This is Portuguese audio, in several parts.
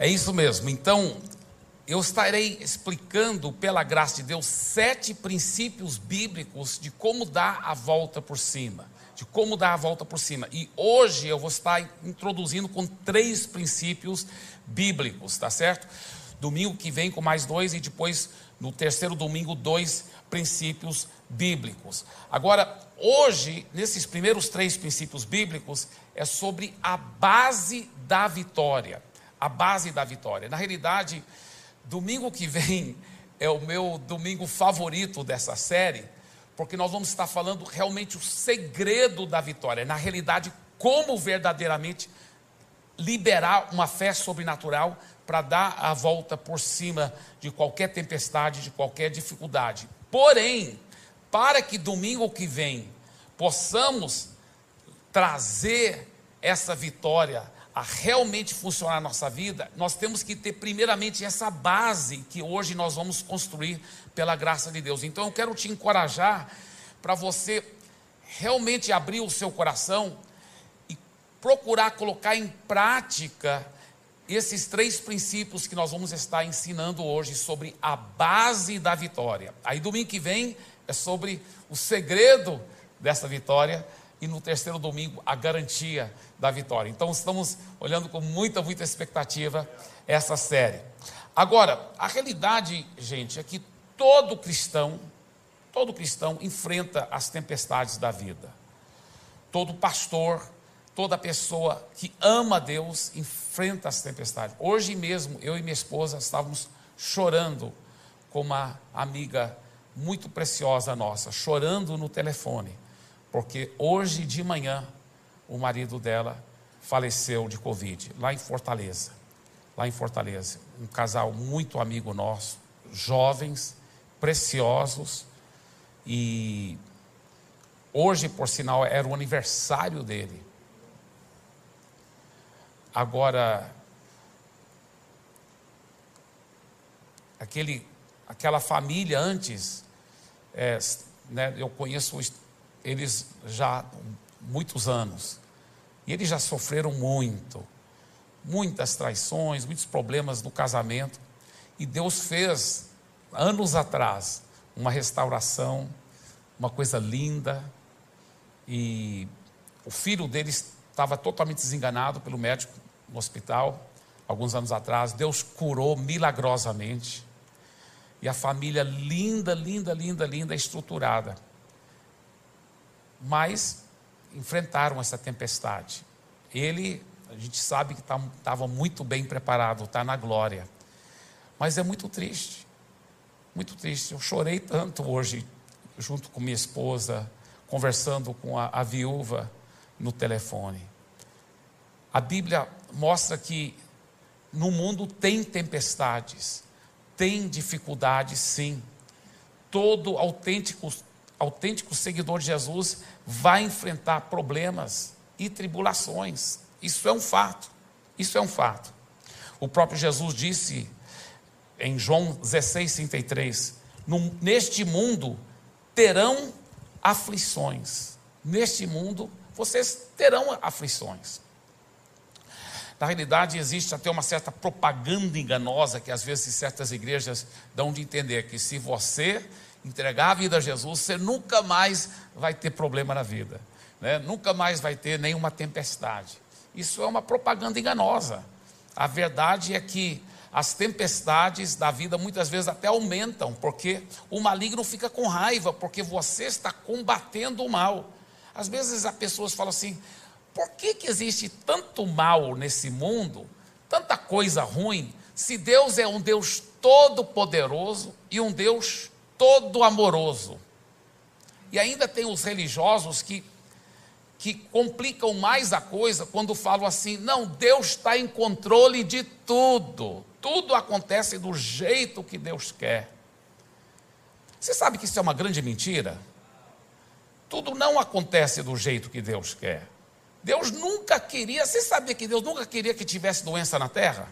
É isso mesmo. Então, eu estarei explicando, pela graça de Deus, sete princípios bíblicos de como dar a volta por cima. De como dar a volta por cima. E hoje eu vou estar introduzindo com três princípios bíblicos, tá certo? Domingo que vem com mais dois e depois no terceiro domingo dois princípios bíblicos. Agora, hoje, nesses primeiros três princípios bíblicos, é sobre a base da vitória. A base da vitória. Na realidade, domingo que vem é o meu domingo favorito dessa série, porque nós vamos estar falando realmente o segredo da vitória. Na realidade, como verdadeiramente liberar uma fé sobrenatural para dar a volta por cima de qualquer tempestade, de qualquer dificuldade. Porém, para que domingo que vem possamos trazer essa vitória a realmente funcionar na nossa vida, nós temos que ter primeiramente essa base que hoje nós vamos construir pela graça de Deus. Então eu quero te encorajar para você realmente abrir o seu coração e procurar colocar em prática esses três princípios que nós vamos estar ensinando hoje sobre a base da vitória. Aí domingo que vem é sobre o segredo dessa vitória e no terceiro domingo a garantia da vitória. Então estamos olhando com muita, muita expectativa essa série. Agora, a realidade, gente, é que todo cristão, todo cristão enfrenta as tempestades da vida. Todo pastor, toda pessoa que ama Deus enfrenta as tempestades. Hoje mesmo, eu e minha esposa estávamos chorando com uma amiga muito preciosa nossa, chorando no telefone, porque hoje de manhã o marido dela faleceu de Covid, lá em Fortaleza. Lá em Fortaleza. Um casal muito amigo nosso, jovens, preciosos, e hoje, por sinal, era o aniversário dele. Agora, aquele, aquela família antes, é, né, eu conheço eles já muitos anos, e eles já sofreram muito, muitas traições, muitos problemas no casamento, e Deus fez, anos atrás, uma restauração, uma coisa linda, e o filho deles estava totalmente desenganado pelo médico no hospital, alguns anos atrás. Deus curou milagrosamente. E a família linda, linda, linda, linda, estruturada. Mas enfrentaram essa tempestade. Ele, a gente sabe que estava tá, muito bem preparado, está na glória. Mas é muito triste, muito triste. Eu chorei tanto hoje, junto com minha esposa, conversando com a, a viúva no telefone. A Bíblia mostra que no mundo tem tempestades, tem dificuldades, sim. Todo autêntico, autêntico seguidor de Jesus vai enfrentar problemas e tribulações. Isso é um fato. Isso é um fato. O próprio Jesus disse em João 16, 33: Neste mundo terão aflições. Neste mundo vocês terão aflições. Na realidade, existe até uma certa propaganda enganosa que às vezes certas igrejas dão de entender que se você entregar a vida a Jesus, você nunca mais vai ter problema na vida, né? nunca mais vai ter nenhuma tempestade. Isso é uma propaganda enganosa. A verdade é que as tempestades da vida muitas vezes até aumentam, porque o maligno fica com raiva, porque você está combatendo o mal. Às vezes as pessoas falam assim: por que, que existe tanto mal nesse mundo, tanta coisa ruim, se Deus é um Deus todo-poderoso e um Deus todo amoroso? E ainda tem os religiosos que, que complicam mais a coisa quando falam assim: não, Deus está em controle de tudo, tudo acontece do jeito que Deus quer. Você sabe que isso é uma grande mentira? Tudo não acontece do jeito que Deus quer. Deus nunca queria, você sabia que Deus nunca queria que tivesse doença na terra?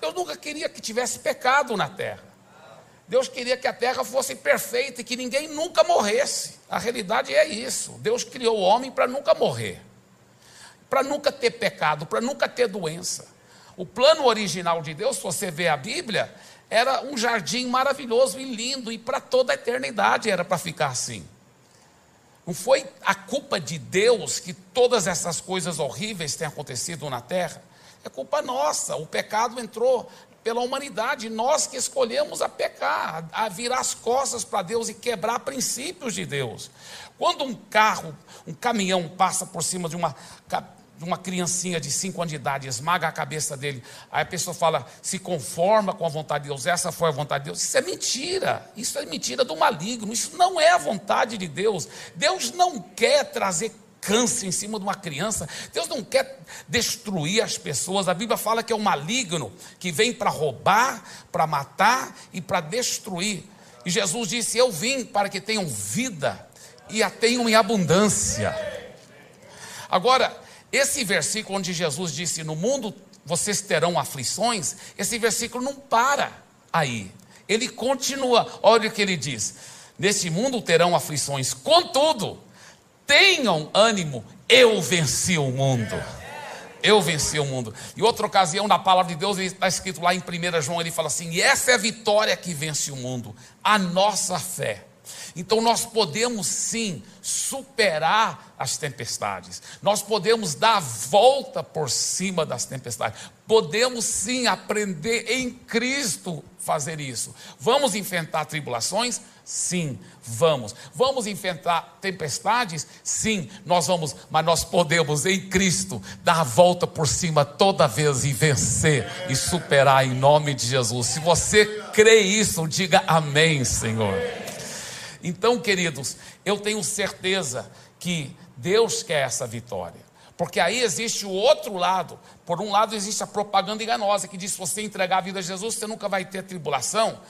Deus nunca queria que tivesse pecado na terra. Deus queria que a terra fosse perfeita e que ninguém nunca morresse. A realidade é isso. Deus criou o homem para nunca morrer, para nunca ter pecado, para nunca ter doença. O plano original de Deus, se você vê a Bíblia, era um jardim maravilhoso e lindo, e para toda a eternidade era para ficar assim. Não foi a culpa de Deus que todas essas coisas horríveis têm acontecido na terra. É culpa nossa. O pecado entrou pela humanidade, nós que escolhemos a pecar, a virar as costas para Deus e quebrar princípios de Deus. Quando um carro, um caminhão passa por cima de uma de uma criancinha de 5 anos de idade, esmaga a cabeça dele. Aí a pessoa fala, se conforma com a vontade de Deus, essa foi a vontade de Deus. Isso é mentira, isso é mentira do maligno, isso não é a vontade de Deus. Deus não quer trazer câncer em cima de uma criança, Deus não quer destruir as pessoas. A Bíblia fala que é o maligno que vem para roubar, para matar e para destruir. E Jesus disse: Eu vim para que tenham vida e a tenham em abundância. Agora, esse versículo onde Jesus disse: No mundo vocês terão aflições, esse versículo não para aí. Ele continua, olha o que ele diz: Neste mundo terão aflições, contudo, tenham ânimo, eu venci o mundo. Eu venci o mundo. E outra ocasião, na palavra de Deus, está escrito lá em 1 João, ele fala assim: e essa é a vitória que vence o mundo, a nossa fé. Então nós podemos sim superar as tempestades, nós podemos dar a volta por cima das tempestades, podemos sim aprender em Cristo fazer isso. Vamos enfrentar tribulações? Sim, vamos. Vamos enfrentar tempestades? Sim, nós vamos, mas nós podemos em Cristo dar a volta por cima toda vez e vencer e superar em nome de Jesus. Se você crê isso, diga amém, Senhor. Então, queridos, eu tenho certeza que Deus quer essa vitória. Porque aí existe o outro lado. Por um lado, existe a propaganda enganosa que diz: se você entregar a vida a Jesus, você nunca vai ter tribulação.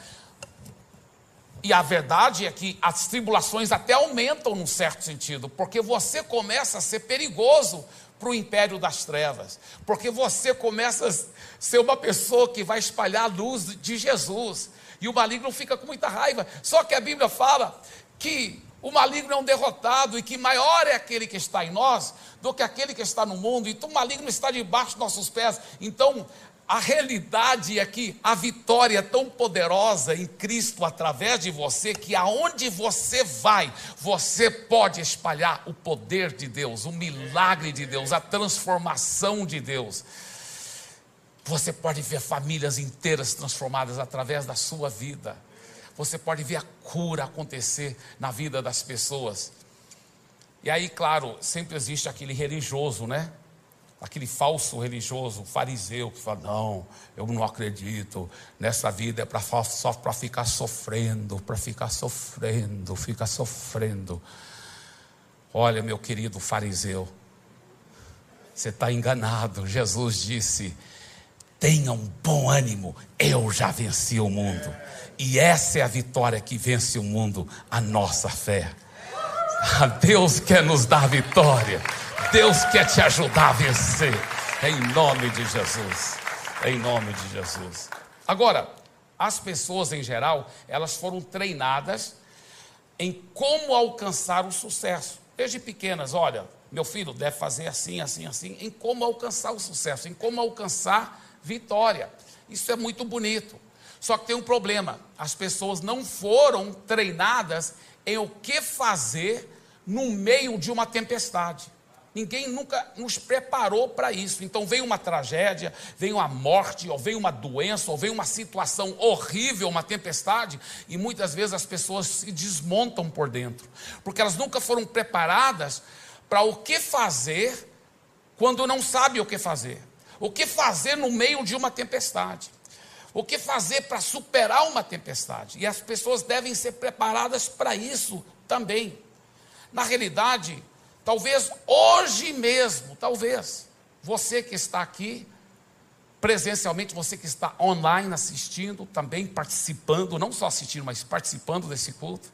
E a verdade é que as tribulações até aumentam num certo sentido, porque você começa a ser perigoso para o império das trevas, porque você começa a ser uma pessoa que vai espalhar a luz de Jesus. E o maligno fica com muita raiva. Só que a Bíblia fala que o maligno é um derrotado e que maior é aquele que está em nós do que aquele que está no mundo. Então o maligno está debaixo dos nossos pés. Então a realidade é que a vitória é tão poderosa em Cristo através de você que aonde você vai, você pode espalhar o poder de Deus, o milagre de Deus, a transformação de Deus. Você pode ver famílias inteiras transformadas através da sua vida. Você pode ver a cura acontecer na vida das pessoas. E aí, claro, sempre existe aquele religioso, né? Aquele falso religioso, fariseu, que fala: Não, eu não acredito, nessa vida é pra, só para ficar sofrendo, para ficar sofrendo, ficar sofrendo. Olha, meu querido fariseu, você está enganado. Jesus disse: Tenha um bom ânimo, eu já venci o mundo. E essa é a vitória que vence o mundo, a nossa fé. Ah, Deus quer nos dar vitória. Deus quer te ajudar a vencer. Em nome de Jesus. Em nome de Jesus. Agora, as pessoas em geral, elas foram treinadas em como alcançar o sucesso. Desde pequenas, olha, meu filho deve fazer assim, assim, assim, em como alcançar o sucesso, em como alcançar vitória. Isso é muito bonito. Só que tem um problema: as pessoas não foram treinadas em o que fazer no meio de uma tempestade. Ninguém nunca nos preparou para isso. Então vem uma tragédia, vem uma morte, ou vem uma doença, ou vem uma situação horrível, uma tempestade, e muitas vezes as pessoas se desmontam por dentro, porque elas nunca foram preparadas para o que fazer quando não sabe o que fazer. O que fazer no meio de uma tempestade? O que fazer para superar uma tempestade? E as pessoas devem ser preparadas para isso também. Na realidade, talvez hoje mesmo, talvez, você que está aqui, presencialmente, você que está online assistindo, também participando, não só assistindo, mas participando desse culto.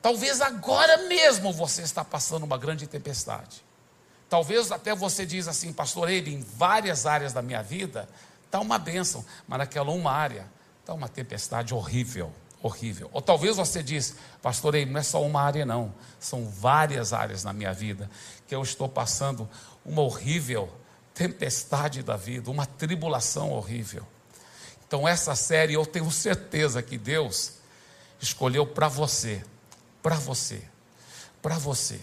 Talvez agora mesmo você está passando uma grande tempestade. Talvez até você diz assim, pastor, ele em várias áreas da minha vida está uma bênção, mas naquela uma área está uma tempestade horrível, horrível. Ou talvez você diz, pastor, ele não é só uma área não, são várias áreas na minha vida que eu estou passando uma horrível tempestade da vida, uma tribulação horrível. Então, essa série eu tenho certeza que Deus escolheu para você, para você, para você.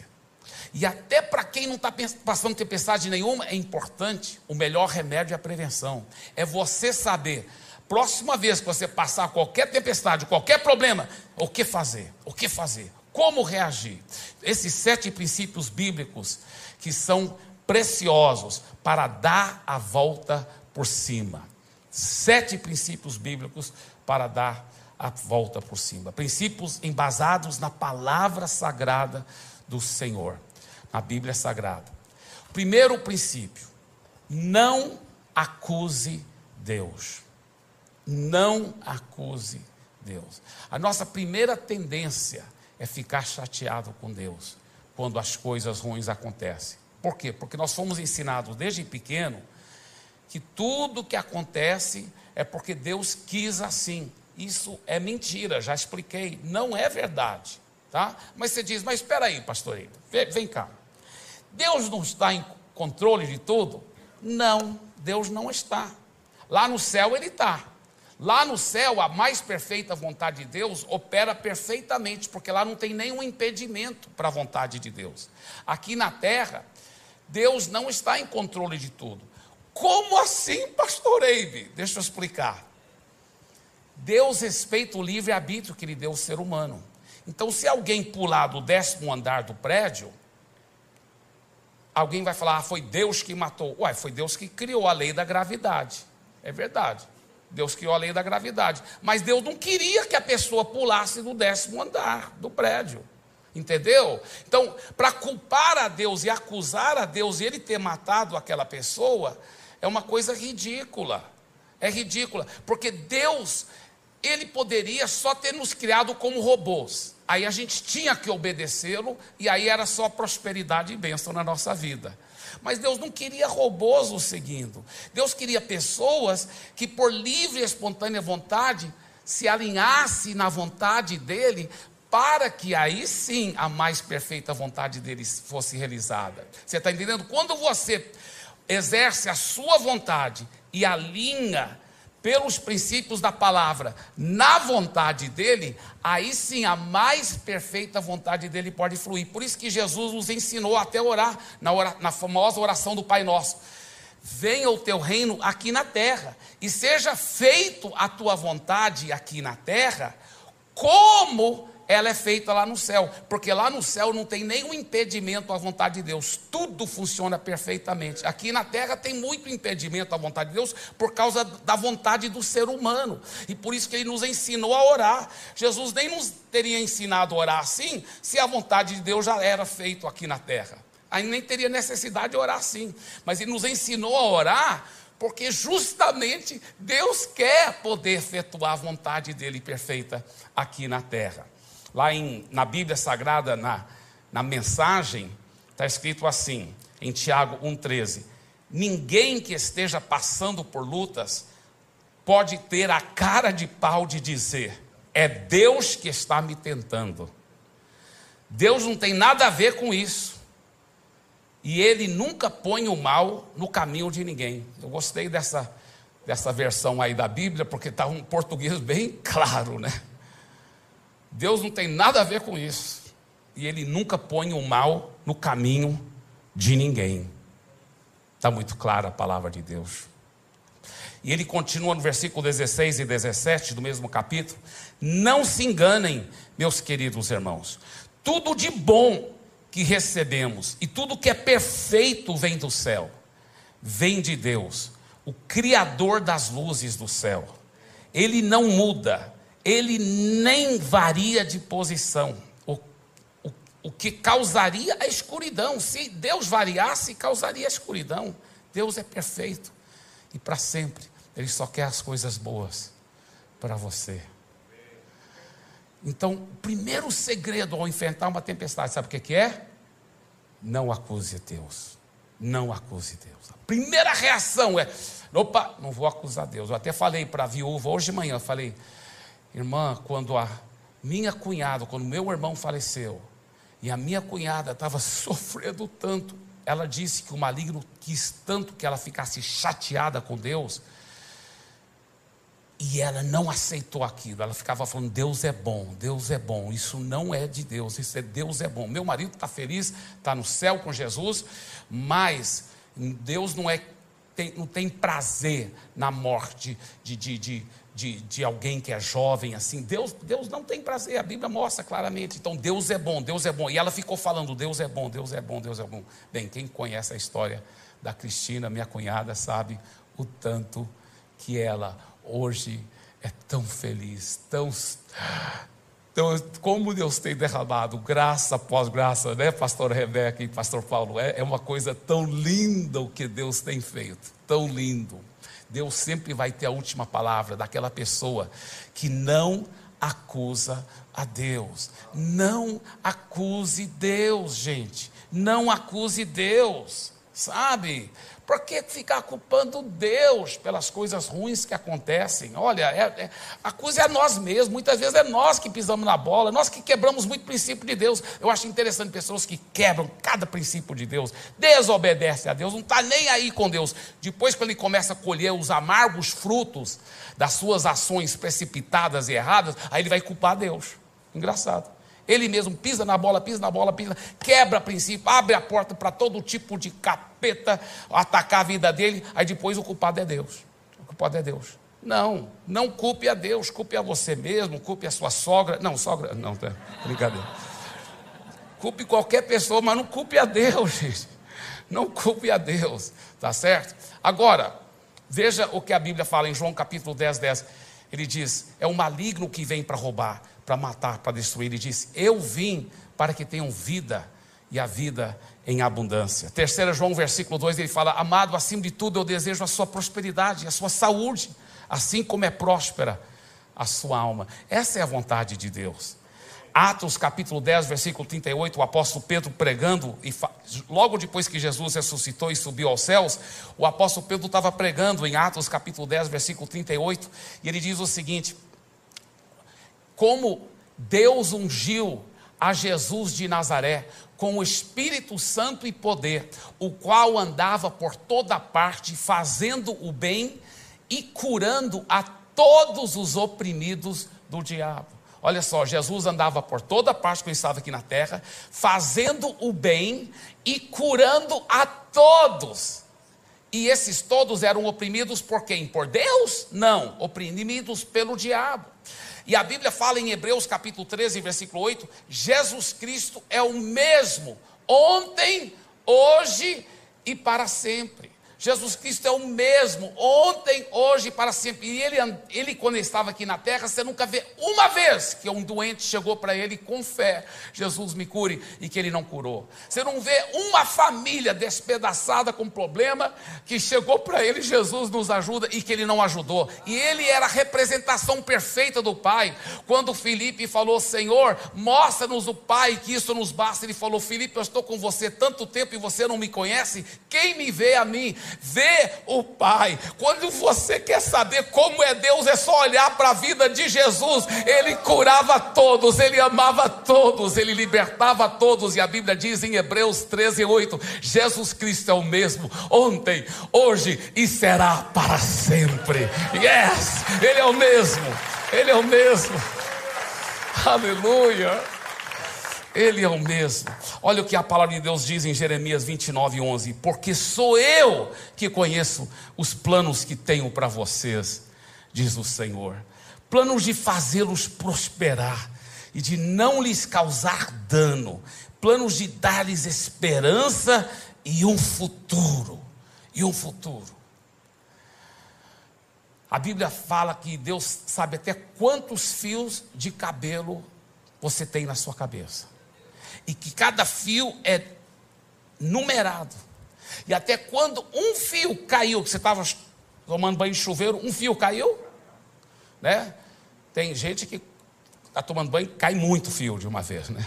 E até para quem não está passando tempestade nenhuma, é importante, o melhor remédio é a prevenção. É você saber, próxima vez que você passar qualquer tempestade, qualquer problema, o que fazer, o que fazer, como reagir. Esses sete princípios bíblicos que são preciosos para dar a volta por cima. Sete princípios bíblicos para dar a volta por cima. Princípios embasados na palavra sagrada do Senhor, na Bíblia Sagrada. Primeiro princípio: não acuse Deus. Não acuse Deus. A nossa primeira tendência é ficar chateado com Deus quando as coisas ruins acontecem. Por quê? Porque nós fomos ensinados desde pequeno que tudo que acontece é porque Deus quis assim. Isso é mentira, já expliquei, não é verdade, tá? Mas você diz, mas espera aí, pastor, vem, vem cá. Deus não está em controle de tudo? Não, Deus não está. Lá no céu ele está. Lá no céu, a mais perfeita vontade de Deus opera perfeitamente, porque lá não tem nenhum impedimento para a vontade de Deus. Aqui na terra, Deus não está em controle de tudo. Como assim, pastor Eibe? Deixa eu explicar. Deus respeita o livre-arbítrio que ele deu ao ser humano. Então, se alguém pular do décimo andar do prédio, alguém vai falar, ah, foi Deus que matou. Ué, foi Deus que criou a lei da gravidade. É verdade. Deus criou a lei da gravidade. Mas Deus não queria que a pessoa pulasse do décimo andar do prédio. Entendeu? Então, para culpar a Deus e acusar a Deus e ele ter matado aquela pessoa, é uma coisa ridícula. É ridícula, porque Deus, ele poderia só ter nos criado como robôs. Aí a gente tinha que obedecê-lo e aí era só prosperidade e bênção na nossa vida. Mas Deus não queria robôs o seguindo. Deus queria pessoas que, por livre e espontânea vontade, se alinhasse na vontade dele para que aí sim a mais perfeita vontade deles fosse realizada. Você está entendendo? Quando você exerce a sua vontade e alinha pelos princípios da palavra na vontade dele, aí sim a mais perfeita vontade dele pode fluir. Por isso que Jesus nos ensinou até orar na, na famosa oração do Pai Nosso. Venha o teu reino aqui na terra, e seja feito a tua vontade aqui na terra, como ela é feita lá no céu, porque lá no céu não tem nenhum impedimento à vontade de Deus, tudo funciona perfeitamente. Aqui na terra tem muito impedimento à vontade de Deus por causa da vontade do ser humano, e por isso que ele nos ensinou a orar. Jesus nem nos teria ensinado a orar assim, se a vontade de Deus já era feita aqui na terra. Aí nem teria necessidade de orar assim, mas ele nos ensinou a orar porque justamente Deus quer poder efetuar a vontade dele perfeita aqui na terra. Lá em, na Bíblia Sagrada, na, na mensagem, está escrito assim, em Tiago 1,13: Ninguém que esteja passando por lutas pode ter a cara de pau de dizer, é Deus que está me tentando. Deus não tem nada a ver com isso. E ele nunca põe o mal no caminho de ninguém. Eu gostei dessa, dessa versão aí da Bíblia, porque está um português bem claro, né? Deus não tem nada a ver com isso. E Ele nunca põe o mal no caminho de ninguém. Está muito clara a palavra de Deus. E ele continua no versículo 16 e 17 do mesmo capítulo: Não se enganem, meus queridos irmãos, tudo de bom que recebemos e tudo que é perfeito vem do céu, vem de Deus, o Criador das luzes do céu. Ele não muda, ele nem varia de posição, o, o, o que causaria a escuridão. Se Deus variasse, causaria a escuridão. Deus é perfeito e para sempre. Ele só quer as coisas boas para você. Então, o primeiro segredo ao enfrentar uma tempestade, sabe o que, que é? Não acuse Deus. Não acuse Deus. A primeira reação é: opa, não vou acusar Deus. Eu até falei para a viúva hoje de manhã, falei, Irmã, quando a minha cunhada, quando meu irmão faleceu, e a minha cunhada estava sofrendo tanto, ela disse que o maligno quis tanto que ela ficasse chateada com Deus, e ela não aceitou aquilo. Ela ficava falando: Deus é bom, Deus é bom. Isso não é de Deus, isso é Deus é bom. Meu marido está feliz, está no céu com Jesus, mas Deus não é tem, não tem prazer na morte de, de, de, de, de alguém que é jovem assim. Deus, Deus não tem prazer, a Bíblia mostra claramente. Então, Deus é bom, Deus é bom. E ela ficou falando: Deus é bom, Deus é bom, Deus é bom. Bem, quem conhece a história da Cristina, minha cunhada, sabe o tanto que ela hoje é tão feliz, tão. Então, como Deus tem derramado graça após graça, né, pastor Rebeca e pastor Paulo? É, é uma coisa tão linda o que Deus tem feito, tão lindo. Deus sempre vai ter a última palavra daquela pessoa que não acusa a Deus. Não acuse Deus, gente. Não acuse Deus, sabe? Por que ficar culpando Deus pelas coisas ruins que acontecem? Olha, é, é, a coisa é nós mesmos, muitas vezes é nós que pisamos na bola, nós que quebramos muito princípio de Deus. Eu acho interessante pessoas que quebram cada princípio de Deus, desobedecem a Deus, não está nem aí com Deus. Depois, quando ele começa a colher os amargos frutos das suas ações precipitadas e erradas, aí ele vai culpar Deus. Engraçado. Ele mesmo pisa na bola, pisa na bola, pisa, quebra a princípio, abre a porta para todo tipo de capeta atacar a vida dele, aí depois o culpado é Deus. O culpado é Deus. Não, não culpe a Deus, culpe a você mesmo, culpe a sua sogra. Não, sogra, não, tá, brincadeira. Culpe qualquer pessoa, mas não culpe a Deus, gente. Não culpe a Deus, tá certo? Agora, veja o que a Bíblia fala em João capítulo 10, 10. Ele diz: é o maligno que vem para roubar para matar, para destruir. Ele disse: Eu vim para que tenham vida e a vida em abundância. Terceira João, versículo 2, ele fala: Amado, acima de tudo eu desejo a sua prosperidade, a sua saúde, assim como é próspera a sua alma. Essa é a vontade de Deus. Atos capítulo 10, versículo 38, o apóstolo Pedro pregando, e logo depois que Jesus ressuscitou e subiu aos céus, o apóstolo Pedro estava pregando em Atos capítulo 10, versículo 38, e ele diz o seguinte: como Deus ungiu a Jesus de Nazaré com o Espírito Santo e poder, o qual andava por toda parte fazendo o bem e curando a todos os oprimidos do diabo. Olha só, Jesus andava por toda parte quando estava aqui na terra, fazendo o bem e curando a todos. E esses todos eram oprimidos por quem? Por Deus? Não, oprimidos pelo diabo. E a Bíblia fala em Hebreus capítulo 13, versículo 8: Jesus Cristo é o mesmo ontem, hoje e para sempre. Jesus Cristo é o mesmo, ontem, hoje e para sempre. E ele, ele, quando estava aqui na terra, você nunca vê uma vez que um doente chegou para ele com fé: Jesus me cure, e que ele não curou. Você não vê uma família despedaçada com problema que chegou para ele: Jesus nos ajuda, e que ele não ajudou. E ele era a representação perfeita do Pai. Quando Felipe falou: Senhor, mostra-nos o Pai, que isso nos basta. Ele falou: Felipe, eu estou com você tanto tempo e você não me conhece. Quem me vê a mim? Vê o Pai. Quando você quer saber como é Deus, é só olhar para a vida de Jesus. Ele curava todos, ele amava todos, ele libertava todos. E a Bíblia diz em Hebreus 13, 8: Jesus Cristo é o mesmo ontem, hoje e será para sempre. Yes, Ele é o mesmo, Ele é o mesmo. Aleluia. Ele é o mesmo. Olha o que a palavra de Deus diz em Jeremias 29, 11: Porque sou eu que conheço os planos que tenho para vocês, diz o Senhor. Planos de fazê-los prosperar e de não lhes causar dano, planos de dar-lhes esperança e um futuro. E um futuro. A Bíblia fala que Deus sabe até quantos fios de cabelo você tem na sua cabeça e que cada fio é numerado. E até quando um fio caiu, que você estava tomando banho de chuveiro, um fio caiu, né? Tem gente que está tomando banho, cai muito fio de uma vez, né?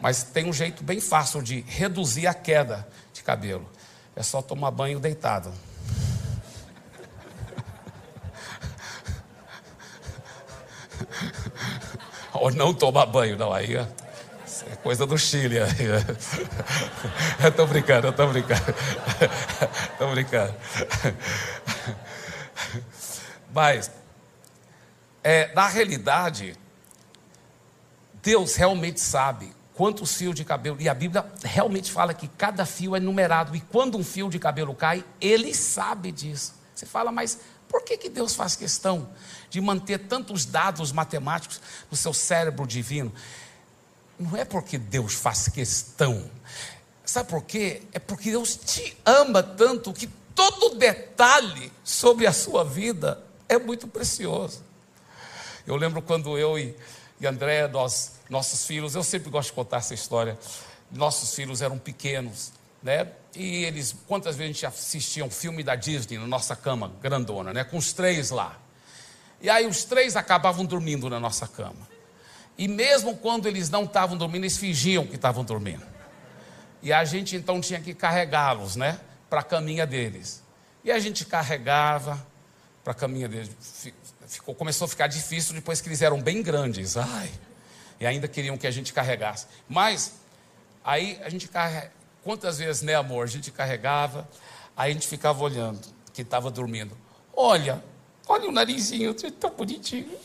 Mas tem um jeito bem fácil de reduzir a queda de cabelo. É só tomar banho deitado. Ou não tomar banho, não. Aí Coisa do Chile. eu estou brincando, eu estou brincando. Estou brincando. Mas, é, na realidade, Deus realmente sabe quantos fios de cabelo. E a Bíblia realmente fala que cada fio é numerado. E quando um fio de cabelo cai, ele sabe disso. Você fala, mas por que, que Deus faz questão de manter tantos dados matemáticos no seu cérebro divino? Não é porque Deus faz questão. Sabe por quê? É porque Deus te ama tanto que todo detalhe sobre a sua vida é muito precioso. Eu lembro quando eu e, e André, nós, nossos filhos, eu sempre gosto de contar essa história. Nossos filhos eram pequenos, né? E eles, quantas vezes a gente assistia um filme da Disney na nossa cama grandona, né? Com os três lá. E aí os três acabavam dormindo na nossa cama. E mesmo quando eles não estavam dormindo, eles fingiam que estavam dormindo. E a gente então tinha que carregá-los, né? Para a caminha deles. E a gente carregava para a caminha deles. Ficou, começou a ficar difícil depois que eles eram bem grandes. Ai. E ainda queriam que a gente carregasse. Mas aí a gente carrega. Quantas vezes, né, amor? A gente carregava, aí a gente ficava olhando, que estava dormindo. Olha, olha o narizinho, tão bonitinho.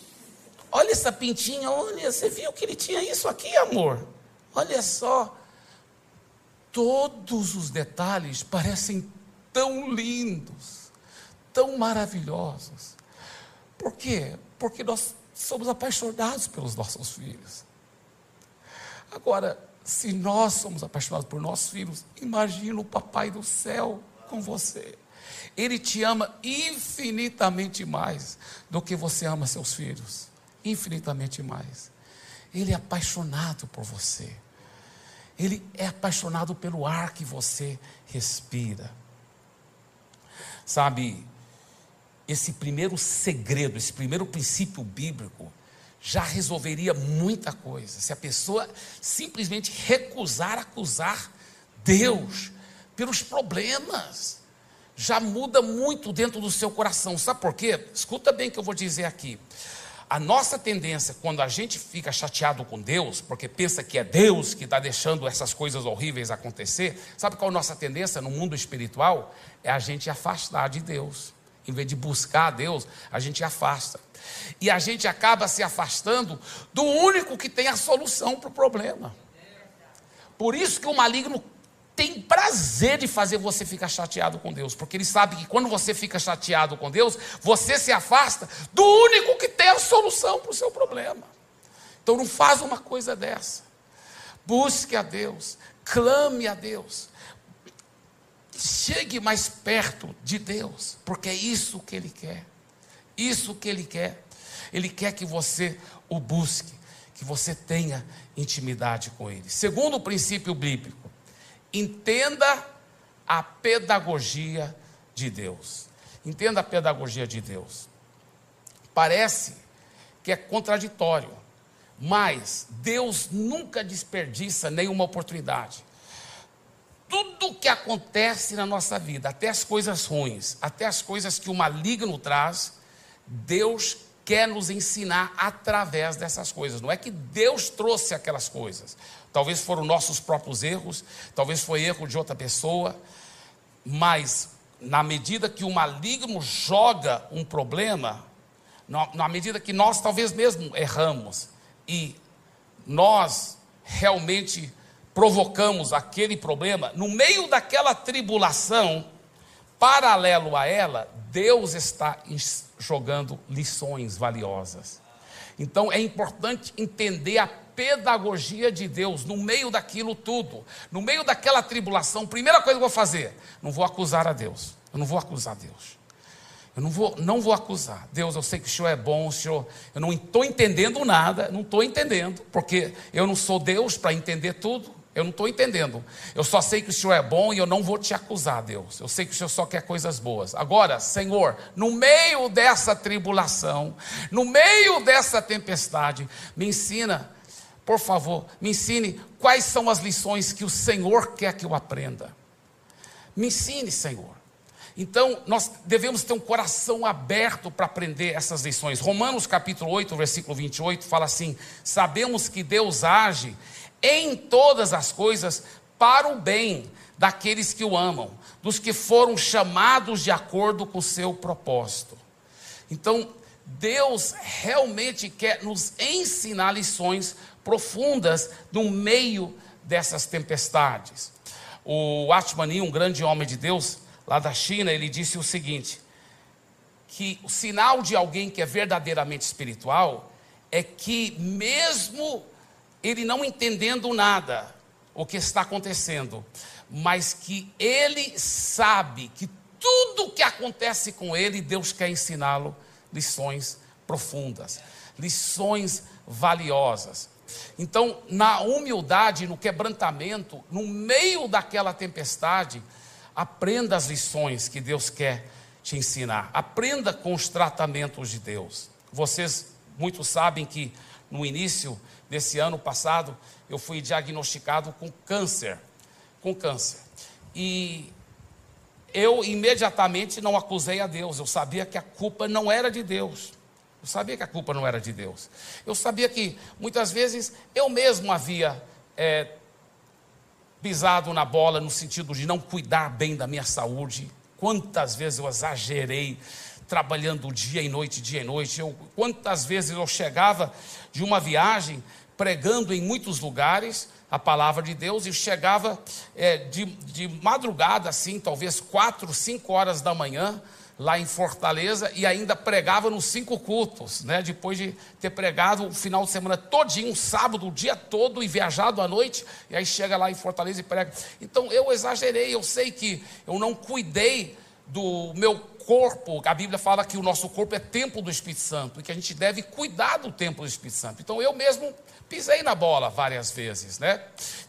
Olha essa pintinha, olha, você viu que ele tinha isso aqui, amor? Olha só. Todos os detalhes parecem tão lindos, tão maravilhosos. Por quê? Porque nós somos apaixonados pelos nossos filhos. Agora, se nós somos apaixonados por nossos filhos, imagina o papai do céu com você. Ele te ama infinitamente mais do que você ama seus filhos infinitamente mais. Ele é apaixonado por você. Ele é apaixonado pelo ar que você respira. Sabe, esse primeiro segredo, esse primeiro princípio bíblico, já resolveria muita coisa. Se a pessoa simplesmente recusar acusar Deus pelos problemas, já muda muito dentro do seu coração. Sabe por quê? Escuta bem o que eu vou dizer aqui. A nossa tendência, quando a gente fica chateado com Deus, porque pensa que é Deus que está deixando essas coisas horríveis acontecer, sabe qual é a nossa tendência no mundo espiritual? É a gente afastar de Deus. Em vez de buscar a Deus, a gente afasta. E a gente acaba se afastando do único que tem a solução para o problema. Por isso que o maligno tem prazer de fazer você ficar chateado com Deus, porque ele sabe que quando você fica chateado com Deus, você se afasta do único que tem a solução para o seu problema. Então não faz uma coisa dessa. Busque a Deus, clame a Deus, chegue mais perto de Deus, porque é isso que Ele quer. Isso que Ele quer. Ele quer que você o busque, que você tenha intimidade com Ele. Segundo o princípio bíblico, Entenda a pedagogia de Deus. Entenda a pedagogia de Deus. Parece que é contraditório, mas Deus nunca desperdiça nenhuma oportunidade. Tudo que acontece na nossa vida, até as coisas ruins, até as coisas que o maligno traz, Deus quer nos ensinar através dessas coisas. Não é que Deus trouxe aquelas coisas, Talvez foram nossos próprios erros, talvez foi erro de outra pessoa, mas na medida que o maligno joga um problema, na medida que nós talvez mesmo erramos e nós realmente provocamos aquele problema, no meio daquela tribulação, paralelo a ela, Deus está jogando lições valiosas. Então é importante entender a pedagogia de Deus no meio daquilo tudo, no meio daquela tribulação. Primeira coisa que eu vou fazer, não vou acusar a Deus. Eu não vou acusar Deus. Eu não vou, não vou acusar. Deus, eu sei que o Senhor é bom, o Senhor. Eu não estou entendendo nada, não estou entendendo, porque eu não sou Deus para entender tudo. Eu não estou entendendo. Eu só sei que o Senhor é bom e eu não vou te acusar, Deus. Eu sei que o Senhor só quer coisas boas. Agora, Senhor, no meio dessa tribulação, no meio dessa tempestade, me ensina, por favor, me ensine quais são as lições que o Senhor quer que eu aprenda. Me ensine, Senhor. Então, nós devemos ter um coração aberto para aprender essas lições. Romanos capítulo 8, versículo 28 fala assim: Sabemos que Deus age em todas as coisas para o bem daqueles que o amam, dos que foram chamados de acordo com o seu propósito. Então, Deus realmente quer nos ensinar lições profundas no meio dessas tempestades. O Atmani, um grande homem de Deus lá da China, ele disse o seguinte: que o sinal de alguém que é verdadeiramente espiritual é que mesmo ele não entendendo nada o que está acontecendo, mas que ele sabe que tudo que acontece com ele, Deus quer ensiná-lo lições profundas, lições valiosas. Então, na humildade, no quebrantamento, no meio daquela tempestade, aprenda as lições que Deus quer te ensinar. Aprenda com os tratamentos de Deus. Vocês muitos sabem que no início desse ano passado eu fui diagnosticado com câncer, com câncer. E eu imediatamente não acusei a Deus. Eu sabia que a culpa não era de Deus. Eu sabia que a culpa não era de Deus. Eu sabia que muitas vezes eu mesmo havia é, pisado na bola no sentido de não cuidar bem da minha saúde. Quantas vezes eu exagerei trabalhando dia e noite, dia e noite. Eu, quantas vezes eu chegava de uma viagem pregando em muitos lugares a palavra de Deus e chegava é, de, de madrugada, assim, talvez quatro, cinco horas da manhã, lá em Fortaleza, e ainda pregava nos cinco cultos, né? Depois de ter pregado o final de semana todinho, um sábado, o dia todo, e viajado à noite, e aí chega lá em Fortaleza e prega. Então eu exagerei, eu sei que eu não cuidei do meu corpo, a Bíblia fala que o nosso corpo é templo do Espírito Santo e que a gente deve cuidar do templo do Espírito Santo. Então eu mesmo pisei na bola várias vezes, né?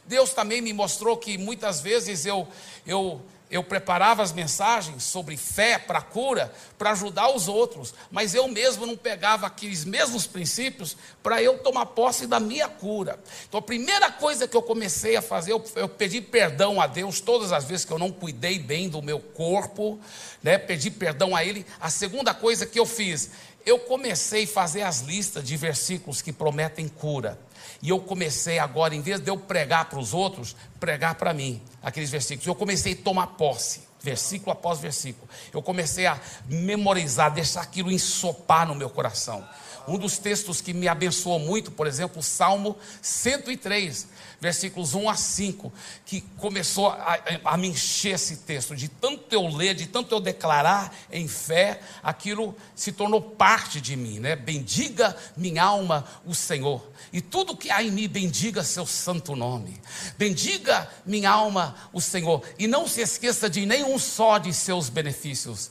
Deus também me mostrou que muitas vezes eu eu eu preparava as mensagens sobre fé para cura, para ajudar os outros, mas eu mesmo não pegava aqueles mesmos princípios para eu tomar posse da minha cura. Então a primeira coisa que eu comecei a fazer, eu, eu, pedi perdão a Deus todas as vezes que eu não cuidei bem do meu corpo, né? Pedi perdão a Ele. A segunda coisa que eu fiz, eu comecei a fazer as listas de versículos que prometem cura. E eu comecei agora, em vez de eu pregar para os outros, pregar para mim aqueles versículos. Eu comecei a tomar posse, versículo após versículo. Eu comecei a memorizar, deixar aquilo ensopar no meu coração. Um dos textos que me abençoou muito, por exemplo, Salmo 103, versículos 1 a 5, que começou a, a, me encher esse texto. De tanto eu ler, de tanto eu declarar em fé, aquilo se tornou parte de mim. Né? Bendiga minha alma o Senhor, e tudo que há em mim, bendiga seu santo nome. Bendiga minha alma o Senhor, e não se esqueça de nenhum só de seus benefícios.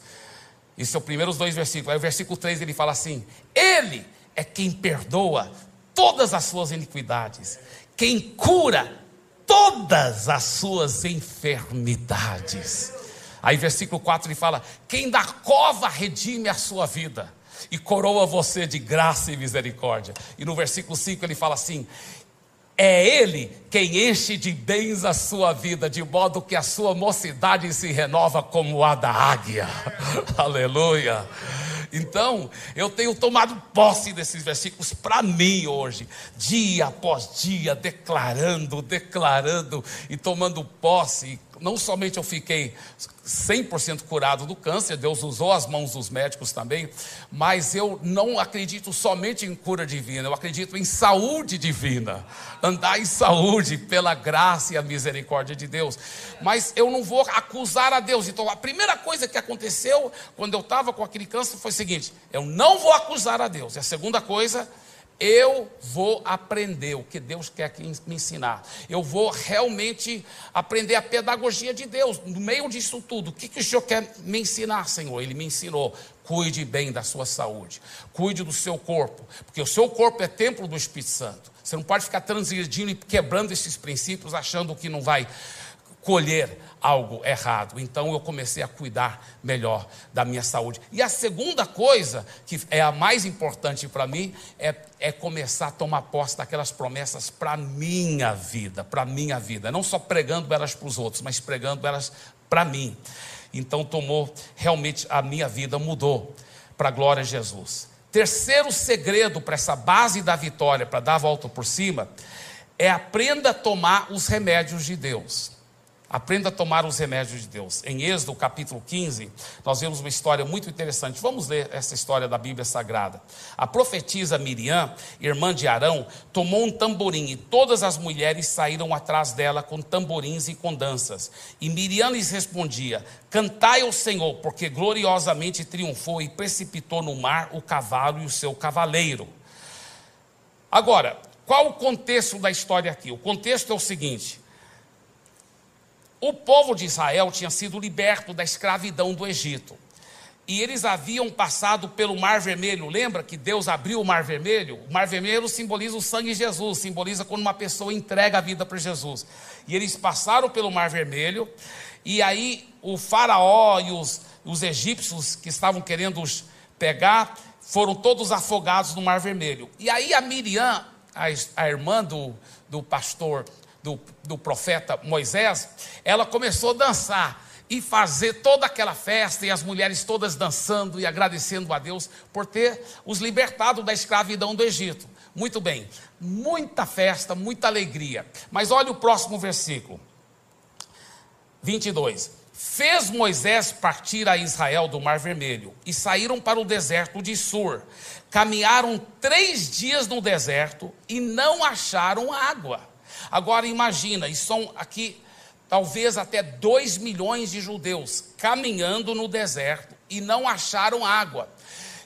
Isso é os primeiros dois versículos. Aí o versículo 3 ele fala assim: Ele é quem perdoa todas as suas iniquidades, quem cura todas as suas enfermidades. Aí versículo 4 ele fala: Quem da cova redime a sua vida e coroa você de graça e misericórdia. E no versículo 5 ele fala assim: é Ele quem enche de bens a sua vida, de modo que a sua mocidade se renova como a da águia. Aleluia. Então, eu tenho tomado posse desses versículos para mim hoje, dia após dia, declarando, declarando e tomando posse. Não somente eu fiquei 100% curado do câncer, Deus usou as mãos dos médicos também, mas eu não acredito somente em cura divina, eu acredito em saúde divina, andar em saúde pela graça e a misericórdia de Deus. Mas eu não vou acusar a Deus. Então, a primeira coisa que aconteceu quando eu estava com aquele câncer foi o seguinte: eu não vou acusar a Deus. E a segunda coisa, eu vou aprender o que Deus quer me ensinar. Eu vou realmente aprender a pedagogia de Deus. No meio disso tudo, o que, que o Senhor quer me ensinar, Senhor? Ele me ensinou. Cuide bem da sua saúde, cuide do seu corpo, porque o seu corpo é templo do Espírito Santo. Você não pode ficar transgredindo e quebrando esses princípios, achando que não vai colher algo errado. Então eu comecei a cuidar melhor da minha saúde. E a segunda coisa, que é a mais importante para mim, é, é começar a tomar posse daquelas promessas para minha vida, para minha vida. Não só pregando elas para os outros, mas pregando elas para mim. Então tomou, realmente a minha vida mudou para a glória de Jesus. Terceiro segredo para essa base da vitória, para dar a volta por cima, é aprenda a tomar os remédios de Deus. Aprenda a tomar os remédios de Deus. Em Êxodo capítulo 15, nós vemos uma história muito interessante. Vamos ler essa história da Bíblia Sagrada. A profetisa Miriam, irmã de Arão, tomou um tamborim e todas as mulheres saíram atrás dela com tamborins e com danças. E Miriam lhes respondia: Cantai ao Senhor, porque gloriosamente triunfou e precipitou no mar o cavalo e o seu cavaleiro. Agora, qual o contexto da história aqui? O contexto é o seguinte: o povo de Israel tinha sido liberto da escravidão do Egito. E eles haviam passado pelo Mar Vermelho. Lembra que Deus abriu o Mar Vermelho? O Mar Vermelho simboliza o sangue de Jesus, simboliza quando uma pessoa entrega a vida para Jesus. E eles passaram pelo Mar Vermelho, e aí o Faraó e os, os egípcios que estavam querendo os pegar foram todos afogados no Mar Vermelho. E aí a Miriam, a, a irmã do, do pastor do, do profeta Moisés, ela começou a dançar e fazer toda aquela festa e as mulheres todas dançando e agradecendo a Deus por ter os libertado da escravidão do Egito. Muito bem, muita festa, muita alegria. Mas olha o próximo versículo, 22. Fez Moisés partir a Israel do Mar Vermelho e saíram para o deserto de Sur. Caminharam três dias no deserto e não acharam água. Agora imagina, e são aqui talvez até 2 milhões de judeus caminhando no deserto e não acharam água.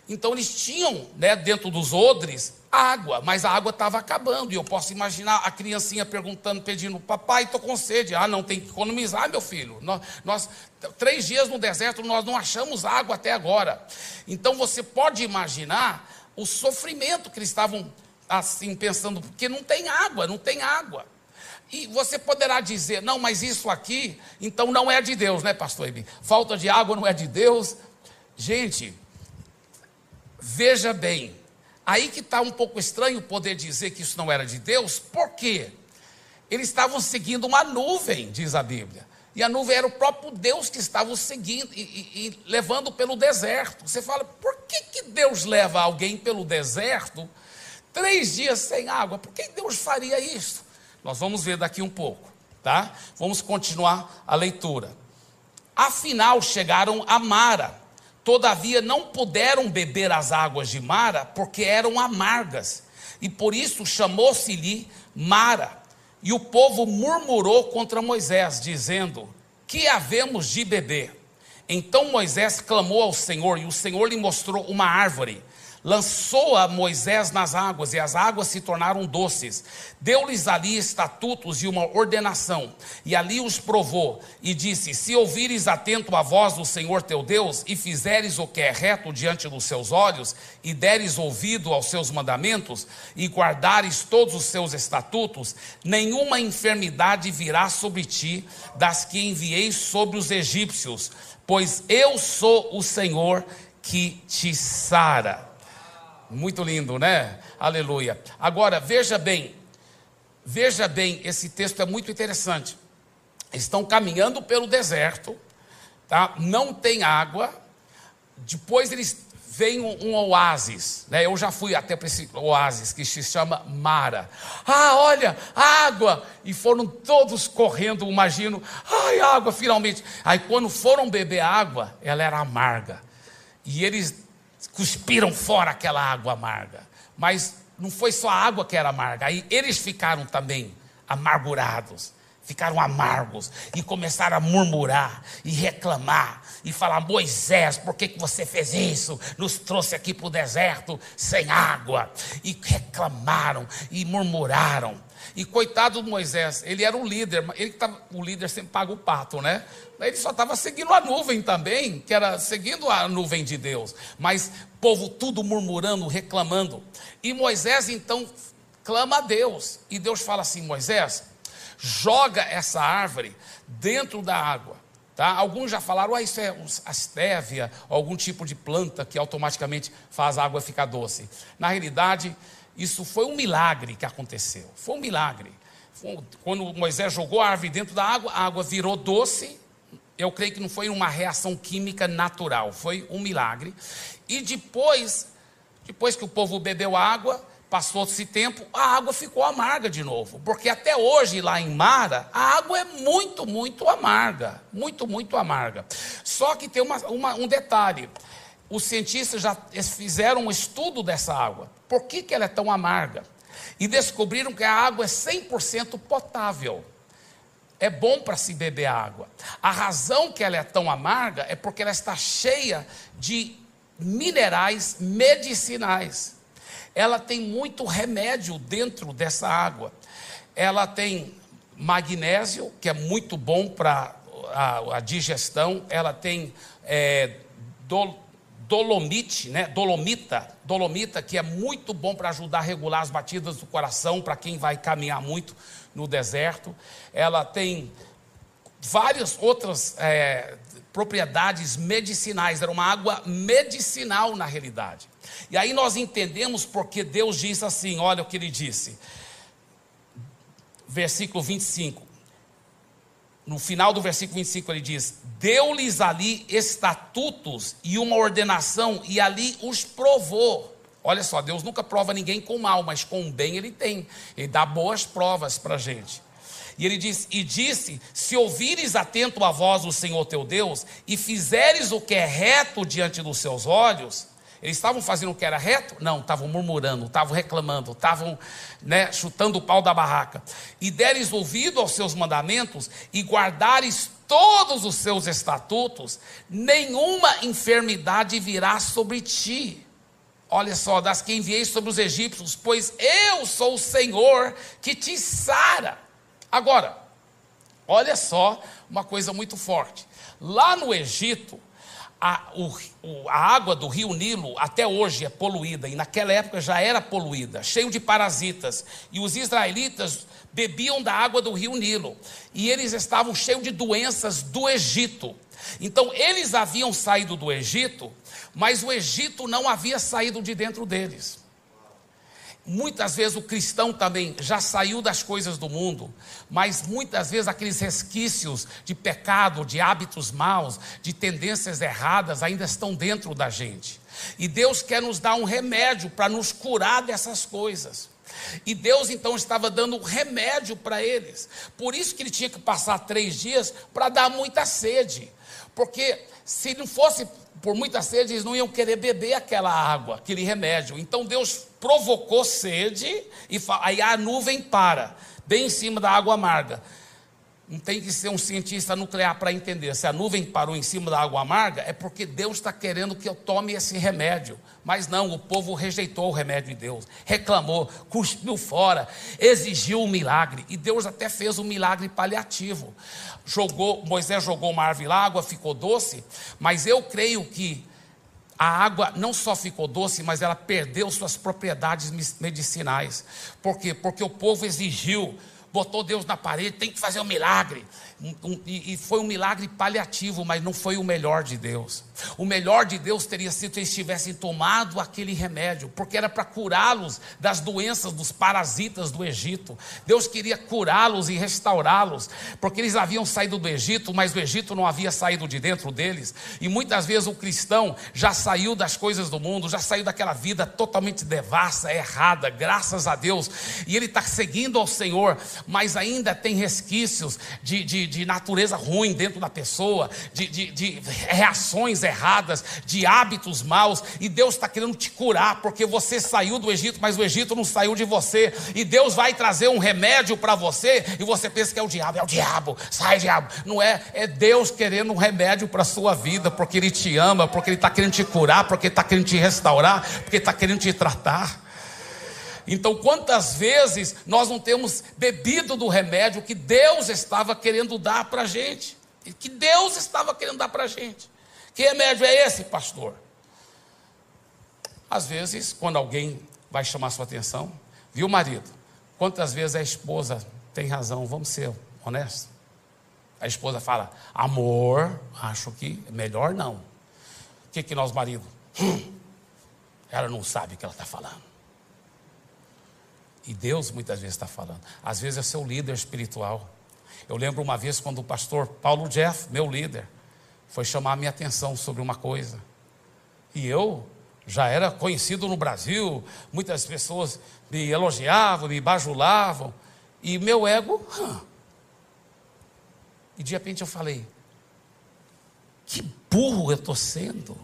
Então eles tinham, né, dentro dos odres, água, mas a água estava acabando. E eu posso imaginar a criancinha perguntando, pedindo, papai, estou com sede. Ah, não, tem que economizar, meu filho. Nós, nós, três dias no deserto, nós não achamos água até agora. Então você pode imaginar o sofrimento que eles estavam assim pensando, porque não tem água, não tem água. E você poderá dizer, não, mas isso aqui, então não é de Deus, né, pastor Ebi? Falta de água não é de Deus. Gente, veja bem, aí que está um pouco estranho poder dizer que isso não era de Deus, por quê? Eles estavam seguindo uma nuvem, diz a Bíblia. E a nuvem era o próprio Deus que estava seguindo e, e, e levando pelo deserto. Você fala, por que, que Deus leva alguém pelo deserto três dias sem água? Por que Deus faria isso? Nós vamos ver daqui um pouco, tá? Vamos continuar a leitura. Afinal, chegaram a Mara. Todavia, não puderam beber as águas de Mara, porque eram amargas. E por isso chamou-se-lhe Mara. E o povo murmurou contra Moisés, dizendo: Que havemos de beber? Então Moisés clamou ao Senhor, e o Senhor lhe mostrou uma árvore lançou a Moisés nas águas, e as águas se tornaram doces. Deu-lhes ali estatutos e uma ordenação, e ali os provou, e disse: Se ouvires atento a voz do Senhor teu Deus, e fizeres o que é reto diante dos seus olhos, e deres ouvido aos seus mandamentos, e guardares todos os seus estatutos, nenhuma enfermidade virá sobre ti das que enviei sobre os egípcios, pois eu sou o Senhor que te sara. Muito lindo, né? Aleluia. Agora, veja bem, veja bem, esse texto é muito interessante. Estão caminhando pelo deserto, tá? Não tem água. Depois eles veem um, um oásis, né? Eu já fui até para esse oásis que se chama Mara. Ah, olha, água! E foram todos correndo, imagino. Ai, água, finalmente. Aí quando foram beber água, ela era amarga. E eles cuspiram fora aquela água amarga. Mas não foi só a água que era amarga, aí eles ficaram também amargurados, ficaram amargos e começaram a murmurar e reclamar e falar: Moisés, por que, que você fez isso? Nos trouxe aqui para o deserto sem água. E reclamaram e murmuraram. E coitado do Moisés, ele era o líder, ele tava, o líder sempre paga o pato, né? Ele só estava seguindo a nuvem também, que era seguindo a nuvem de Deus. Mas povo tudo murmurando, reclamando. E Moisés então clama a Deus. E Deus fala assim: Moisés, joga essa árvore dentro da água. Tá? Alguns já falaram, ah, isso é astévia, algum tipo de planta que automaticamente faz a água ficar doce. Na realidade, isso foi um milagre que aconteceu. Foi um milagre. Quando Moisés jogou a árvore dentro da água, a água virou doce. Eu creio que não foi uma reação química natural, foi um milagre. E depois, depois que o povo bebeu água, Passou-se tempo, a água ficou amarga de novo, porque até hoje lá em Mara, a água é muito, muito amarga, muito, muito amarga. Só que tem uma, uma, um detalhe: os cientistas já fizeram um estudo dessa água. Por que, que ela é tão amarga? E descobriram que a água é 100% potável é bom para se beber água. A razão que ela é tão amarga é porque ela está cheia de minerais medicinais. Ela tem muito remédio dentro dessa água. Ela tem magnésio, que é muito bom para a, a, digestão. Ela tem é, dolomite, né? Dolomita, dolomita, que é muito bom para ajudar a regular as batidas do coração para quem vai caminhar muito no deserto. Ela tem várias outras é, propriedades medicinais. Era uma água medicinal na realidade. E aí nós entendemos porque Deus disse assim: olha o que ele disse. Versículo 25 no final do versículo 25 ele diz: Deu-lhes ali estatutos e uma ordenação, e ali os provou. Olha só, Deus nunca prova ninguém com mal, mas com bem ele tem. Ele dá boas provas para a gente. E ele diz: E disse: Se ouvires atento a voz do Senhor teu Deus, e fizeres o que é reto diante dos seus olhos, eles estavam fazendo o que era reto? Não, estavam murmurando, estavam reclamando, estavam né, chutando o pau da barraca. E deres ouvido aos seus mandamentos e guardares todos os seus estatutos, nenhuma enfermidade virá sobre ti. Olha só, das que enviei sobre os egípcios, pois eu sou o Senhor que te sara. Agora, olha só uma coisa muito forte. Lá no Egito, a, o, a água do rio Nilo até hoje é poluída, e naquela época já era poluída, cheio de parasitas. E os israelitas bebiam da água do rio Nilo, e eles estavam cheios de doenças do Egito. Então eles haviam saído do Egito, mas o Egito não havia saído de dentro deles. Muitas vezes o cristão também já saiu das coisas do mundo, mas muitas vezes aqueles resquícios de pecado, de hábitos maus, de tendências erradas ainda estão dentro da gente. E Deus quer nos dar um remédio para nos curar dessas coisas. E Deus então estava dando um remédio para eles. Por isso que ele tinha que passar três dias para dar muita sede. Porque se não fosse por muita sede, eles não iam querer beber aquela água, aquele remédio. Então Deus provocou sede e aí a nuvem para, bem em cima da água amarga. Não tem que ser um cientista nuclear para entender. Se a nuvem parou em cima da água amarga, é porque Deus está querendo que eu tome esse remédio. Mas não, o povo rejeitou o remédio de Deus, reclamou, cuspiu fora, exigiu um milagre. E Deus até fez um milagre paliativo. Jogou, Moisés jogou uma árvore lá, a água ficou doce, mas eu creio que a água não só ficou doce, mas ela perdeu suas propriedades medicinais. Por quê? Porque o povo exigiu botou Deus na parede, tem que fazer um milagre. e, foi um milagre paliativo, mas não foi o melhor de Deus. O melhor de Deus teria sido se eles tivessem tomado aquele remédio, porque era para curá-los das doenças dos parasitas do Egito. Deus queria curá-los e restaurá-los, porque eles haviam saído do Egito, mas o Egito não havia saído de dentro deles. E muitas vezes o cristão já saiu das coisas do mundo, já saiu daquela vida totalmente devassa, errada, graças a Deus, e ele está seguindo ao Senhor, mas ainda tem resquícios de, de, de natureza ruim dentro da pessoa, de, de, de reações erradas, de hábitos maus, e Deus está querendo te curar, porque você saiu do Egito, mas o Egito não saiu de você, e Deus vai trazer um remédio para você, e você pensa que é o diabo, é o diabo, sai diabo, não é, é Deus querendo um remédio para a sua vida, porque Ele te ama, porque Ele está querendo te curar, porque Ele está querendo te restaurar, porque Ele está querendo te tratar. Então, quantas vezes nós não temos bebido do remédio que Deus estava querendo dar para a gente? Que Deus estava querendo dar para a gente. Que remédio é esse, pastor? Às vezes, quando alguém vai chamar sua atenção, viu, marido? Quantas vezes a esposa tem razão? Vamos ser honestos. A esposa fala, amor, acho que melhor não. O que, que nós, marido? Hum, ela não sabe o que ela está falando. E Deus muitas vezes está falando. Às vezes é seu líder espiritual. Eu lembro uma vez quando o pastor Paulo Jeff, meu líder, foi chamar a minha atenção sobre uma coisa. E eu já era conhecido no Brasil, muitas pessoas me elogiavam, me bajulavam, e meu ego. E de repente eu falei: que burro eu estou sendo.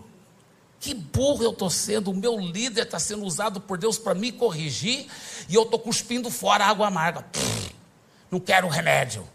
Que burro eu estou sendo, o meu líder está sendo usado por Deus para me corrigir e eu estou cuspindo fora água amarga. Pff, não quero remédio.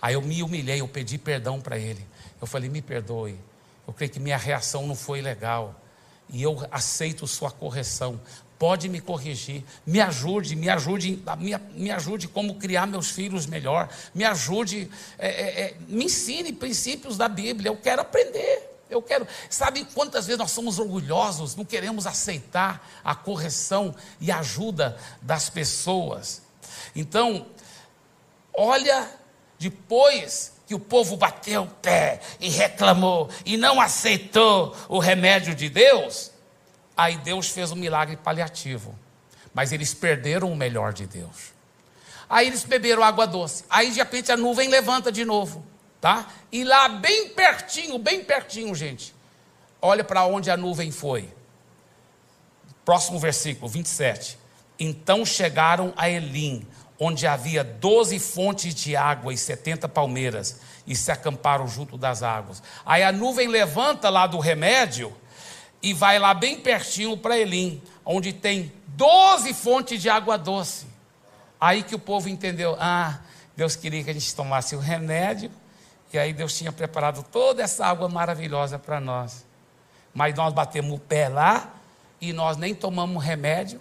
Aí eu me humilhei, eu pedi perdão para ele. Eu falei: me perdoe. Eu creio que minha reação não foi legal. E eu aceito sua correção. Pode me corrigir, me ajude, me ajude, me, me ajude como criar meus filhos melhor, me ajude, é, é, é, me ensine princípios da Bíblia. Eu quero aprender. Eu quero, sabe quantas vezes nós somos orgulhosos, não queremos aceitar a correção e ajuda das pessoas. Então, olha, depois que o povo bateu o pé e reclamou e não aceitou o remédio de Deus, aí Deus fez um milagre paliativo. Mas eles perderam o melhor de Deus. Aí eles beberam água doce. Aí de repente a nuvem levanta de novo tá? E lá bem pertinho, bem pertinho, gente. Olha para onde a nuvem foi. Próximo versículo, 27. Então chegaram a Elim, onde havia doze fontes de água e setenta palmeiras, e se acamparam junto das águas. Aí a nuvem levanta lá do remédio e vai lá bem pertinho para Elim, onde tem doze fontes de água doce. Aí que o povo entendeu: ah, Deus queria que a gente tomasse o remédio e aí Deus tinha preparado toda essa água maravilhosa para nós. Mas nós batemos o pé lá e nós nem tomamos remédio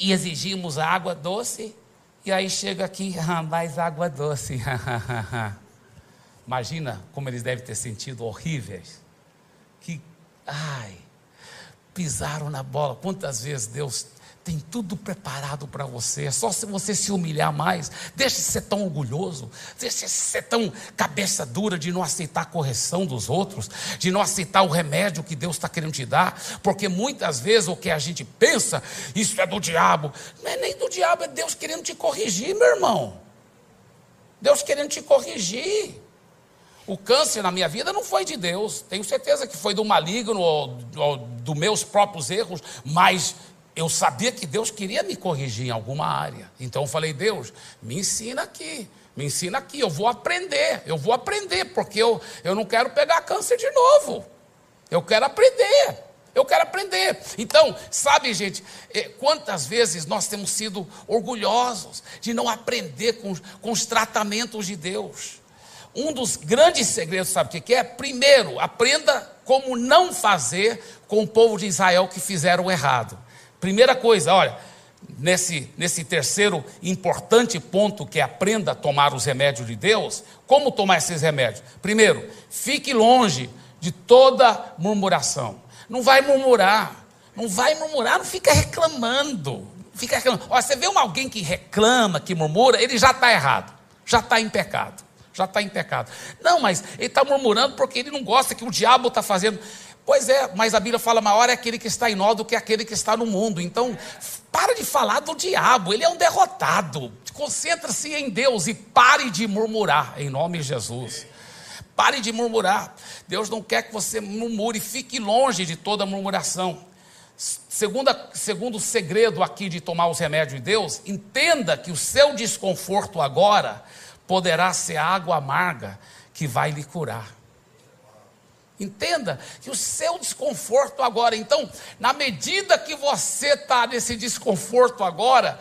e exigimos água doce. E aí chega aqui, ah, mais água doce. Imagina como eles devem ter sentido horríveis. Que, ai, pisaram na bola. Quantas vezes Deus tem tudo preparado para você. É só se você se humilhar mais. Deixe de ser tão orgulhoso. Deixe de ser tão cabeça dura de não aceitar a correção dos outros. De não aceitar o remédio que Deus está querendo te dar. Porque muitas vezes o que a gente pensa, isso é do diabo. Não é nem do diabo, é Deus querendo te corrigir, meu irmão. Deus querendo te corrigir. O câncer na minha vida não foi de Deus. Tenho certeza que foi do maligno ou, ou dos meus próprios erros, mas eu sabia que Deus queria me corrigir em alguma área. Então eu falei, Deus, me ensina aqui, me ensina aqui, eu vou aprender, eu vou aprender, porque eu, eu não quero pegar câncer de novo. Eu quero aprender. Eu quero aprender. Então, sabe, gente, é, quantas vezes nós temos sido orgulhosos de não aprender com, com os tratamentos de Deus. Um dos grandes segredos, sabe o que é? Primeiro, aprenda como não fazer com o povo de Israel que fizeram errado. Primeira coisa, olha, nesse, nesse terceiro importante ponto que é aprenda a tomar os remédios de Deus, como tomar esses remédios? Primeiro, fique longe de toda murmuração. Não vai murmurar, não vai murmurar, não fica reclamando. Fica reclamando. Olha, você vê alguém que reclama, que murmura, ele já está errado, já está em pecado. Já está em pecado. Não, mas ele está murmurando porque ele não gosta que o diabo está fazendo. Pois é, mas a Bíblia fala: maior é aquele que está em nós do que aquele que está no mundo. Então, para de falar do diabo, ele é um derrotado. Concentra-se em Deus e pare de murmurar, em nome de Jesus. Pare de murmurar. Deus não quer que você murmure, fique longe de toda murmuração. Segundo o segredo aqui de tomar os remédios de Deus, entenda que o seu desconforto agora poderá ser água amarga que vai lhe curar. Entenda que o seu desconforto agora, então, na medida que você está nesse desconforto agora,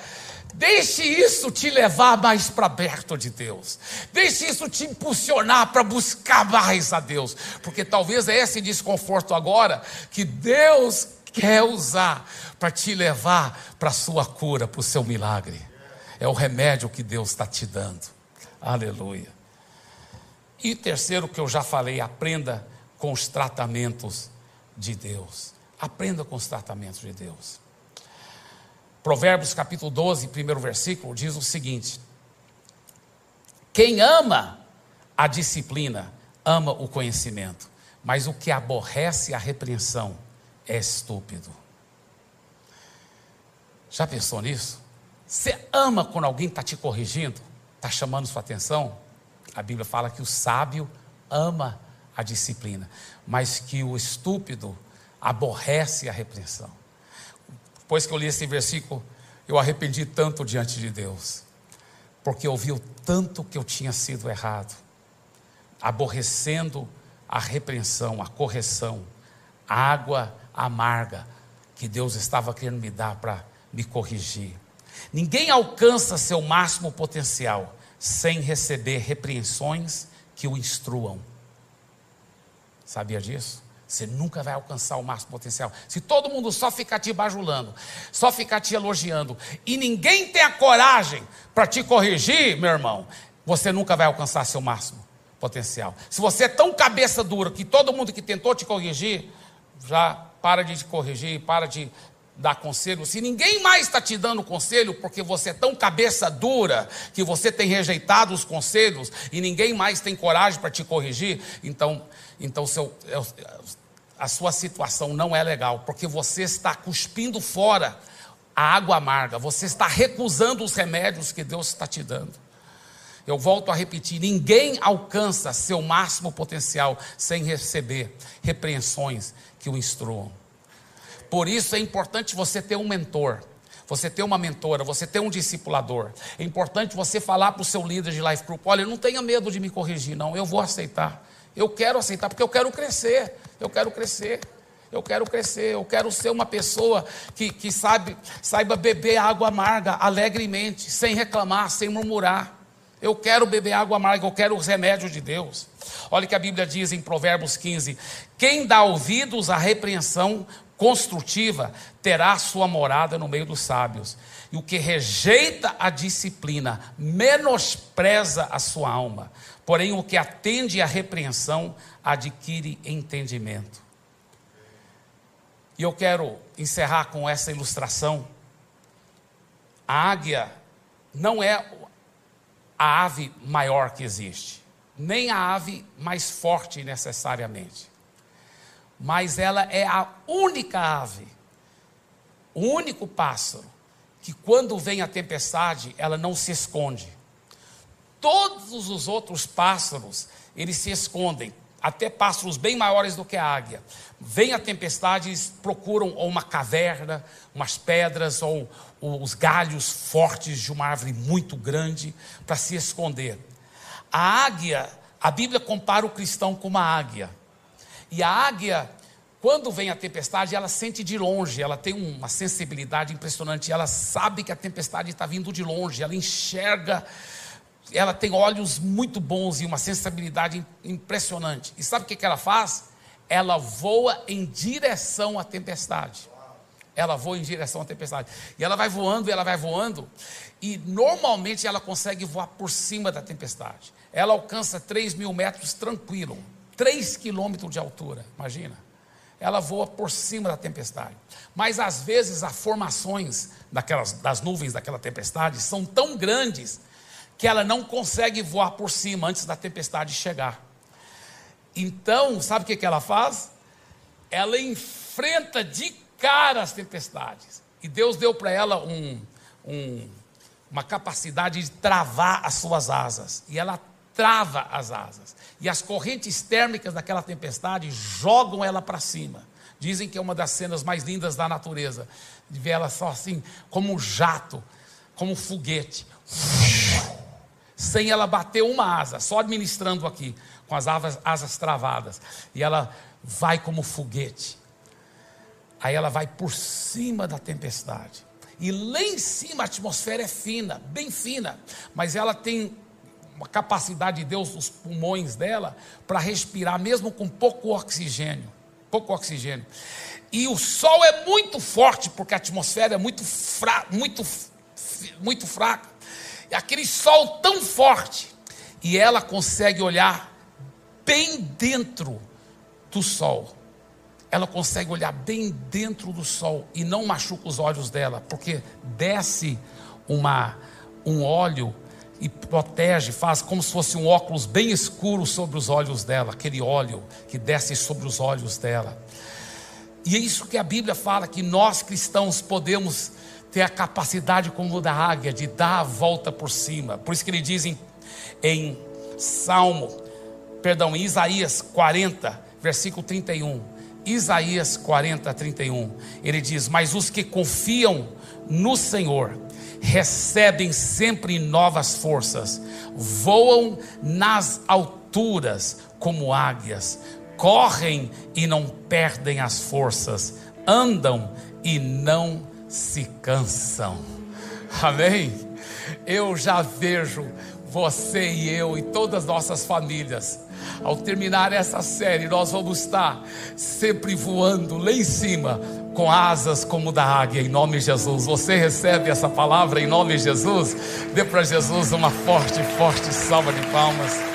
Deixe isso te levar mais para perto de Deus. Deixe isso te impulsionar para buscar mais a Deus. Porque talvez é esse desconforto agora que Deus quer usar para te levar para a sua cura, para o seu milagre. É o remédio que Deus está te dando. Aleluia. E terceiro que eu já falei, aprenda com os tratamentos de Deus. Aprenda com os tratamentos de Deus. Provérbios capítulo 12, primeiro versículo, diz o seguinte: Quem ama a disciplina, ama o conhecimento, mas o que aborrece a repreensão é estúpido. Já pensou nisso? Você ama quando alguém está te corrigindo, está chamando sua atenção? A Bíblia fala que o sábio ama a disciplina, mas que o estúpido aborrece a repreensão. Depois que eu li esse versículo, eu arrependi tanto diante de Deus, porque eu vi o tanto que eu tinha sido errado, aborrecendo a repreensão, a correção, a água amarga que Deus estava querendo me dar para me corrigir. Ninguém alcança seu máximo potencial sem receber repreensões que o instruam. Sabia disso? Você nunca vai alcançar o máximo potencial. Se todo mundo só ficar te bajulando, só ficar te elogiando, e ninguém tem a coragem para te corrigir, meu irmão, você nunca vai alcançar seu máximo potencial. Se você é tão cabeça dura que todo mundo que tentou te corrigir, já para de te corrigir, para de dar conselho. Se ninguém mais está te dando conselho, porque você é tão cabeça dura que você tem rejeitado os conselhos e ninguém mais tem coragem para te corrigir, então, então seu, é a sua situação não é legal, porque você está cuspindo fora a água amarga, você está recusando os remédios que Deus está te dando. Eu volto a repetir: ninguém alcança seu máximo potencial sem receber repreensões que o instruam. Por isso é importante você ter um mentor, você ter uma mentora, você ter um discipulador. É importante você falar para o seu líder de life group: olha, não tenha medo de me corrigir, não, eu vou aceitar. Eu quero aceitar porque eu quero crescer. Eu quero crescer. Eu quero crescer, eu quero ser uma pessoa que, que sabe, saiba beber água amarga alegremente, sem reclamar, sem murmurar. Eu quero beber água amarga, eu quero os remédios de Deus. Olha que a Bíblia diz em Provérbios 15: Quem dá ouvidos à repreensão construtiva terá sua morada no meio dos sábios, e o que rejeita a disciplina menospreza a sua alma. Porém, o que atende à repreensão adquire entendimento. E eu quero encerrar com essa ilustração. A águia não é a ave maior que existe, nem a ave mais forte necessariamente, mas ela é a única ave, o único pássaro que quando vem a tempestade, ela não se esconde Todos os outros pássaros, eles se escondem, até pássaros bem maiores do que a águia. Vem a tempestade, eles procuram uma caverna, umas pedras ou, ou os galhos fortes de uma árvore muito grande para se esconder. A águia, a Bíblia compara o cristão com uma águia. E a águia, quando vem a tempestade, ela sente de longe, ela tem uma sensibilidade impressionante, ela sabe que a tempestade está vindo de longe, ela enxerga ela tem olhos muito bons e uma sensibilidade impressionante. E sabe o que, que ela faz? Ela voa em direção à tempestade. Ela voa em direção à tempestade. E ela vai voando, e ela vai voando, e normalmente ela consegue voar por cima da tempestade. Ela alcança 3 mil metros tranquilo, 3 quilômetros de altura, imagina. Ela voa por cima da tempestade. Mas às vezes as formações daquelas, das nuvens daquela tempestade são tão grandes que ela não consegue voar por cima antes da tempestade chegar. Então, sabe o que, que ela faz? Ela enfrenta de cara as tempestades. E Deus deu para ela um, um, uma capacidade de travar as suas asas. E ela trava as asas. E as correntes térmicas daquela tempestade jogam ela para cima. Dizem que é uma das cenas mais lindas da natureza. De ver ela só assim, como um jato, como um foguete sem ela bater uma asa, só administrando aqui, com as asas, asas travadas. E ela vai como foguete. Aí ela vai por cima da tempestade. E lá em cima a atmosfera é fina, bem fina, mas ela tem uma capacidade de Deus nos pulmões dela para respirar, mesmo com pouco oxigênio. Pouco oxigênio. E o sol é muito forte, porque a atmosfera é muito, fra muito, muito fraca aquele sol tão forte, e ela consegue olhar bem dentro do sol. Ela consegue olhar bem dentro do sol e não machuca os olhos dela, porque desce uma, um óleo e protege, faz como se fosse um óculos bem escuro sobre os olhos dela, aquele óleo que desce sobre os olhos dela. E é isso que a Bíblia fala que nós cristãos podemos ter a capacidade como da águia de dar a volta por cima. Por isso que ele diz em, em Salmo, perdão, em Isaías 40, versículo 31, Isaías 40, 31. Ele diz: Mas os que confiam no Senhor recebem sempre novas forças, voam nas alturas como águias, correm e não perdem as forças, andam e não se cansam. Amém? Eu já vejo você e eu e todas as nossas famílias. Ao terminar essa série, nós vamos estar sempre voando lá em cima, com asas como da águia, em nome de Jesus. Você recebe essa palavra em nome de Jesus? Dê para Jesus uma forte, forte salva de palmas.